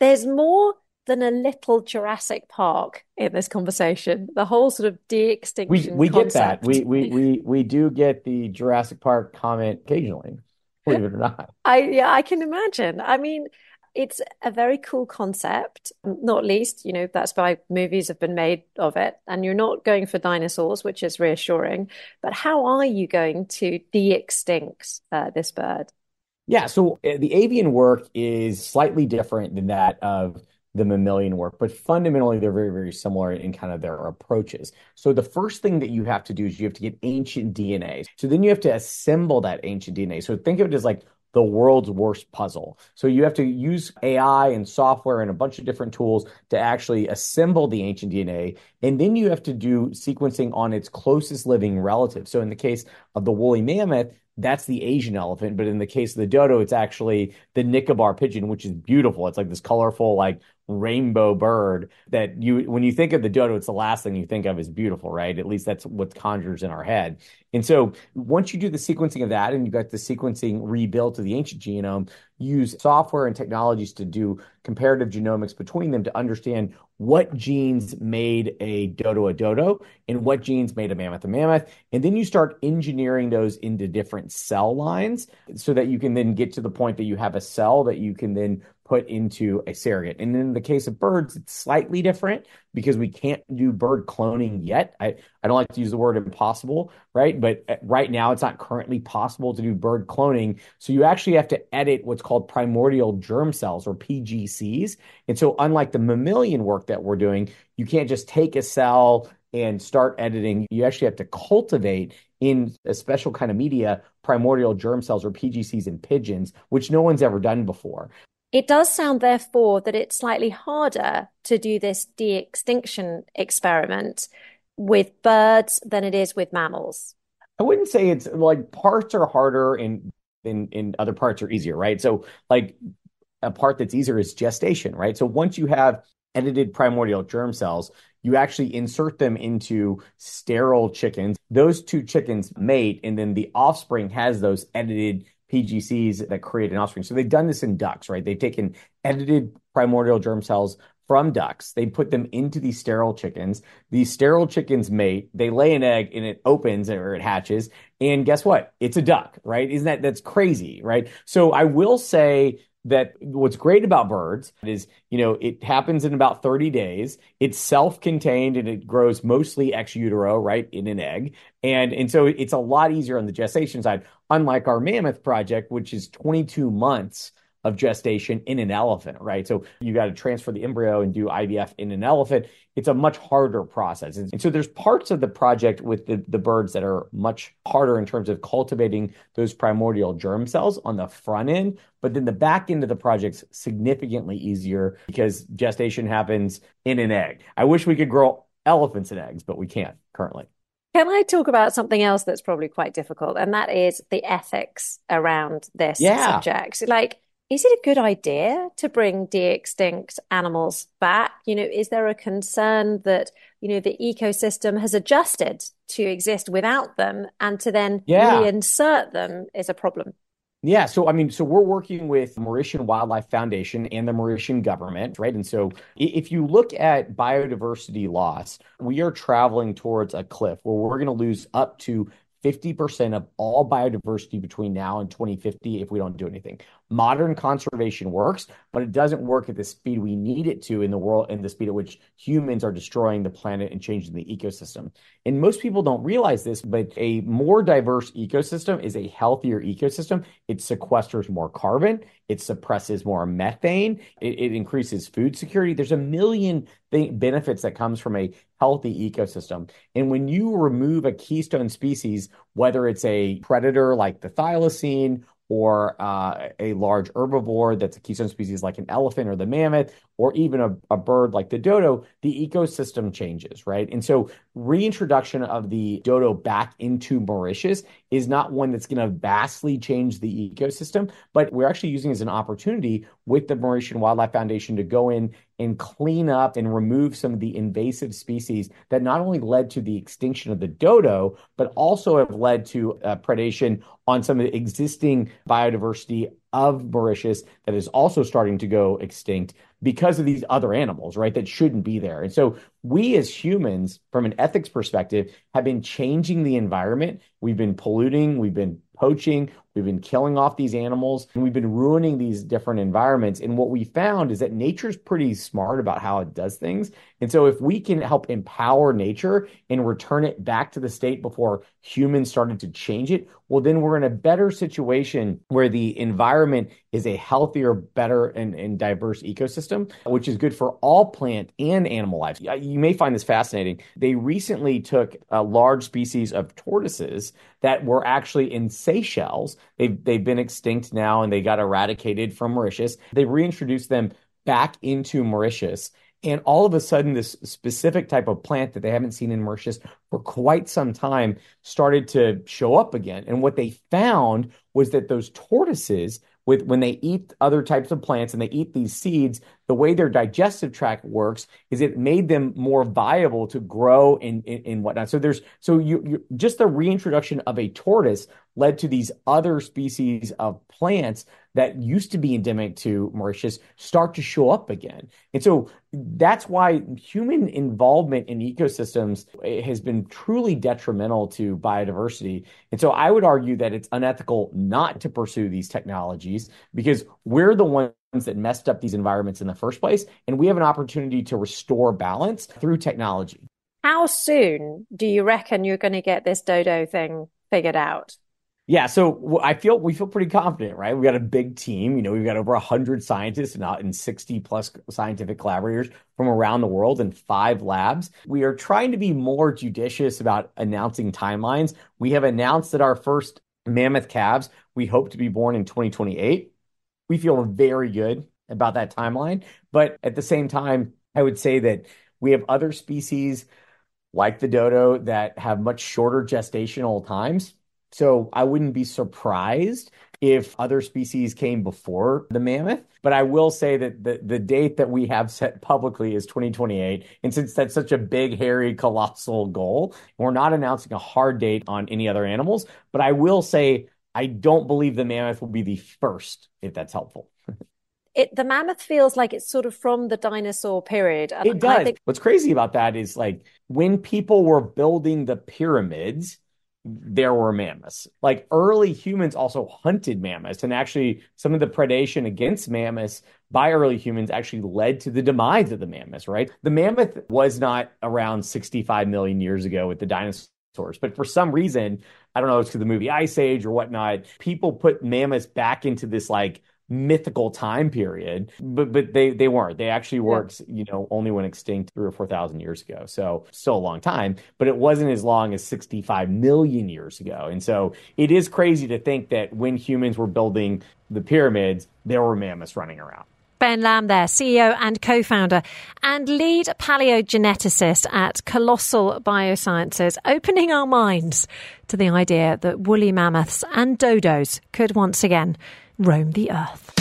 there's more than a little Jurassic Park in this conversation. The whole sort of de-extinction. We we concept. get that. We we we we do get the Jurassic Park comment occasionally, believe it or not. I yeah, I can imagine. I mean, it's a very cool concept. Not least, you know, that's why movies have been made of it. And you're not going for dinosaurs, which is reassuring. But how are you going to de-extinct uh, this bird? Yeah, so uh, the avian work is slightly different than that of the mammalian work, but fundamentally they're very, very similar in kind of their approaches. So the first thing that you have to do is you have to get ancient DNA. So then you have to assemble that ancient DNA. So think of it as like the world's worst puzzle. So you have to use AI and software and a bunch of different tools to actually assemble the ancient DNA. And then you have to do sequencing on its closest living relative. So in the case of the woolly mammoth, that's the Asian elephant. But in the case of the dodo, it's actually the Nicobar pigeon, which is beautiful. It's like this colorful, like rainbow bird that you, when you think of the dodo, it's the last thing you think of is beautiful, right? At least that's what conjures in our head. And so once you do the sequencing of that and you got the sequencing rebuilt to the ancient genome, use software and technologies to do comparative genomics between them to understand what genes made a dodo a dodo and what genes made a mammoth a mammoth. And then you start engineering those into different cell lines so that you can then get to the point that you have a cell that you can then put into a surrogate. And in the case of birds, it's slightly different because we can't do bird cloning yet. I, I don't like to use the word impossible, right? But uh, right now, it's not currently possible to do bird cloning. So you actually have to edit what's called primordial germ cells or PGCs. And so, unlike the mammalian work that we're doing, you can't just take a cell and start editing. You actually have to cultivate in a special kind of media primordial germ cells or PGCs in pigeons, which no one's ever done before. It does sound, therefore, that it's slightly harder to do this de extinction experiment with birds than it is with mammals. I wouldn't say it's like parts are harder and in, in other parts are easier, right? So, like a part that's easier is gestation, right? So, once you have edited primordial germ cells, you actually insert them into sterile chickens. Those two chickens mate, and then the offspring has those edited PGCs that create an offspring. So they've done this in ducks, right? They've taken edited primordial germ cells from ducks. They put them into these sterile chickens. These sterile chickens mate. They lay an egg and it opens or it hatches. And guess what? It's a duck, right? Isn't that that's crazy, right? So I will say that what's great about birds is, you know, it happens in about 30 days. It's self-contained and it grows mostly ex utero, right, in an egg. And and so it's a lot easier on the gestation side, unlike our mammoth project, which is 22 months of gestation in an elephant, right? So you got to transfer the embryo and do IVF in an elephant. It's a much harder process. And so there's parts of the project with the, the birds that are much harder in terms of cultivating those primordial germ cells on the front end. But then the back end of the project's significantly easier because gestation happens in an egg. I wish we could grow elephants in eggs, but we can't currently. Can I talk about something else that's probably quite difficult? And that is the ethics around this yeah. subject. Like, is it a good idea to bring de-extinct animals back? You know, is there a concern that, you know, the ecosystem has adjusted to exist without them and to then yeah. reinsert them is a problem? Yeah, so I mean, so we're working with Mauritian Wildlife Foundation and the Mauritian government, right? And so if you look at biodiversity loss, we are traveling towards a cliff where we're going to lose up to 50% of all biodiversity between now and 2050 if we don't do anything. Modern conservation works, but it doesn't work at the speed we need it to in the world, and the speed at which humans are destroying the planet and changing the ecosystem. And most people don't realize this, but a more diverse ecosystem is a healthier ecosystem. It sequesters more carbon, it suppresses more methane, it, it increases food security. There's a million th- benefits that comes from a healthy ecosystem. And when you remove a keystone species, whether it's a predator like the thylacine or uh, a large herbivore that's a keystone species like an elephant or the mammoth, or even a, a bird like the dodo, the ecosystem changes, right? And so reintroduction of the dodo back into Mauritius is not one that's going to vastly change the ecosystem, but we're actually using it as an opportunity with the Mauritian Wildlife Foundation to go in and clean up and remove some of the invasive species that not only led to the extinction of the dodo, but also have led to uh, predation on some of the existing biodiversity of Mauritius that is also starting to go extinct because of these other animals, right? That shouldn't be there. And so we as humans, from an ethics perspective, have been changing the environment. We've been polluting, we've been poaching, we've been killing off these animals, and we've been ruining these different environments. And what we found is that nature's pretty smart about how it does things. And so if we can help empower nature and return it back to the state before humans started to change it, well, then we're in a better situation where the environment is a healthier, better, and, and diverse ecosystem, which is good for all plant and animal life. You may find this fascinating. They recently took a large species of tortoises that were actually in Seychelles. They've, they've been extinct now and they got eradicated from Mauritius. They reintroduced them back into Mauritius. And all of a sudden, this specific type of plant that they haven't seen in Mauritius for quite some time started to show up again. And what they found was that those tortoises with when they eat other types of plants and they eat these seeds, the way their digestive tract works is it made them more viable to grow and, and, whatnot. So there's so you, you just the reintroduction of a tortoise led to these other species of plants that used to be endemic to Mauritius start to show up again. And so that's why human involvement in ecosystems eh, has been truly detrimental to biodiversity. And so I would argue that it's unethical not to pursue these technologies because we're the ones that messed up these environments in the first place. And we have an opportunity to restore balance through technology. How soon do you reckon you're going to get this dodo thing figured out? Yeah, so I feel we feel pretty confident, right? We got a big team. You know, we've got over hundred scientists and, and sixty plus scientific collaborators from around the world in five labs. We are trying to be more judicious about announcing timelines. We have announced that our first mammoth calves we hope to be born in 2028. We feel very good about that timeline, but at the same time, I would say that we have other species like the dodo that have much shorter gestational times so I wouldn't be surprised if other species came before the mammoth. But I will say that the, the date that we have set publicly is 2028. And since that's such a big, hairy, colossal goal, we're not announcing a hard date on any other animals. But I will say, I don't believe the mammoth will be the first, if that's helpful. It, the mammoth feels like it's sort of from the dinosaur period. it does. Think- What's crazy about that is like when people were building the pyramids, there were mammoths. Like early humans also hunted mammoths, and actually, some of the predation against mammoths by early humans actually led to the demise of the mammoths, right? The mammoth was not around 65 million years ago with the dinosaurs, but for some reason, I don't know, it's because the movie Ice Age or whatnot, people put mammoths back into this like mythical time period, but but they they weren't. They actually worked, yeah. you know, only went extinct three or four thousand years ago. So still a long time, but it wasn't as long as sixty five million years ago. And so it is crazy to think that when humans were building the pyramids, there were mammoths running around. Ben Lamm there, CEO and co-founder and lead paleogeneticist at Colossal Biosciences, opening our minds to the idea that woolly mammoths and dodos could once again roam the earth.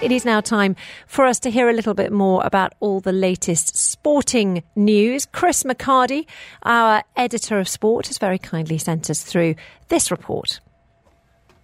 It is now time for us to hear a little bit more about all the latest sporting news. Chris McHardy, our editor of sport, has very kindly sent us through this report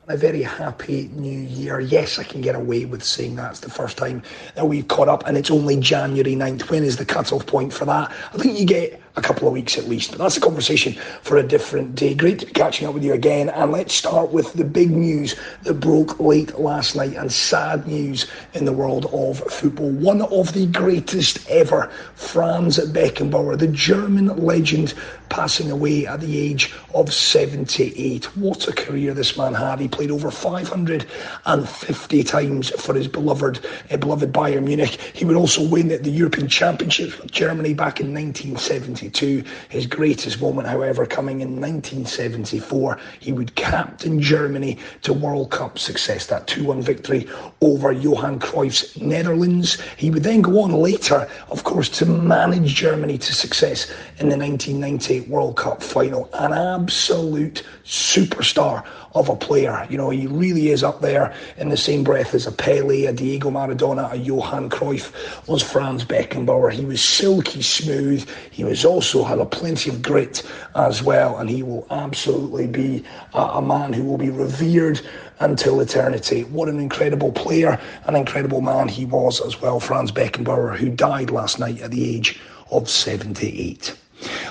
a very happy new year. Yes, I can get away with saying that's the first time that we've caught up, and it's only January 9th. When is the cut-off point for that? I think you get a couple of weeks at least. But that's a conversation for a different day. Great to be catching up with you again. And let's start with the big news that broke late last night and sad news in the world of football. One of the greatest ever, Franz Beckenbauer, the German legend, passing away at the age of 78. What a career this man had. He played over 550 times for his beloved, uh, beloved Bayern Munich. He would also win the European Championships with Germany back in 1970. 1972. His greatest moment, however, coming in 1974. He would captain Germany to World Cup success, that 2 1 victory over Johan Cruyff's Netherlands. He would then go on later, of course, to manage Germany to success in the 1998 World Cup final. An absolute superstar of a player. You know, he really is up there in the same breath as a Pele, a Diego Maradona, a Johan Cruyff was Franz Beckenbauer. He was silky smooth. He was also had a plenty of grit as well, and he will absolutely be a, a man who will be revered until eternity. What an incredible player, an incredible man he was as well, Franz Beckenbauer, who died last night at the age of 78.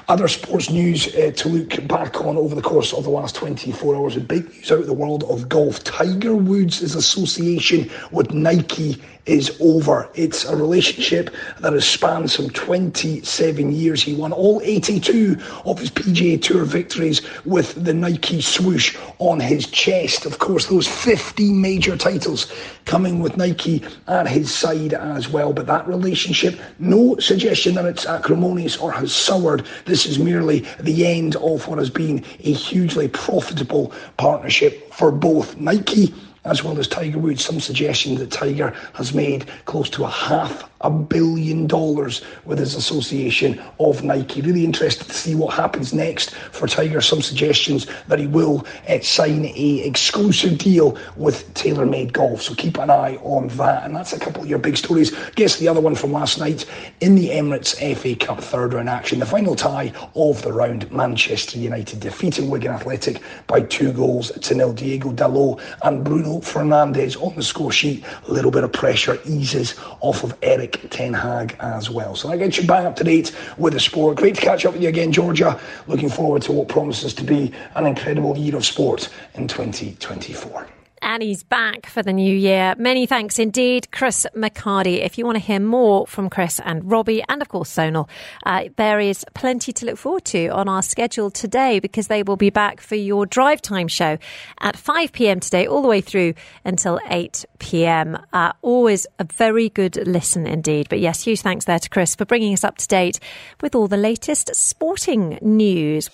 Other sports news uh, to look back on over the course of the last 24 hours. Big news out of the world of golf. Tiger Woods' association with Nike is over. It's a relationship that has spanned some 27 years. He won all 82 of his PGA Tour victories with the Nike swoosh on his chest. Of course, those 50 major titles coming with Nike at his side as well. But that relationship, no suggestion that it's acrimonious or has soured. This is merely the end of what has been a hugely profitable partnership for both Nike as well as Tiger Woods. Some suggestion that Tiger has made close to a half a billion dollars with his association of Nike. Really interested to see what happens next for Tiger. Some suggestions that he will uh, sign a exclusive deal with TaylorMade Golf. So keep an eye on that. And that's a couple of your big stories. Guess the other one from last night in the Emirates FA Cup third round action. The final tie of the round. Manchester United defeating Wigan Athletic by two goals to nil. Diogo Dalot and Bruno Fernandes on the score sheet. A little bit of pressure eases off of Erik ten Hag as well. So that gets you back up to date with the sport. Great to catch up with you again, Georgia. Looking forward to what promises to be an incredible year of sport in 2024 and he's back for the new year. Many thanks indeed, Chris McHardy. If you want to hear more from Chris and Robbie, and of course Sonal, uh, there is plenty to look forward to on our schedule today because they will be back for your drive time show at 5 p.m. today, all the way through until 8 p.m. Uh, always a very good listen indeed. But yes, huge thanks there to Chris for bringing us up to date with all the latest sporting news.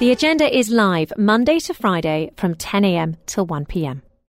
The agenda is live Monday to Friday from 10am till 1pm.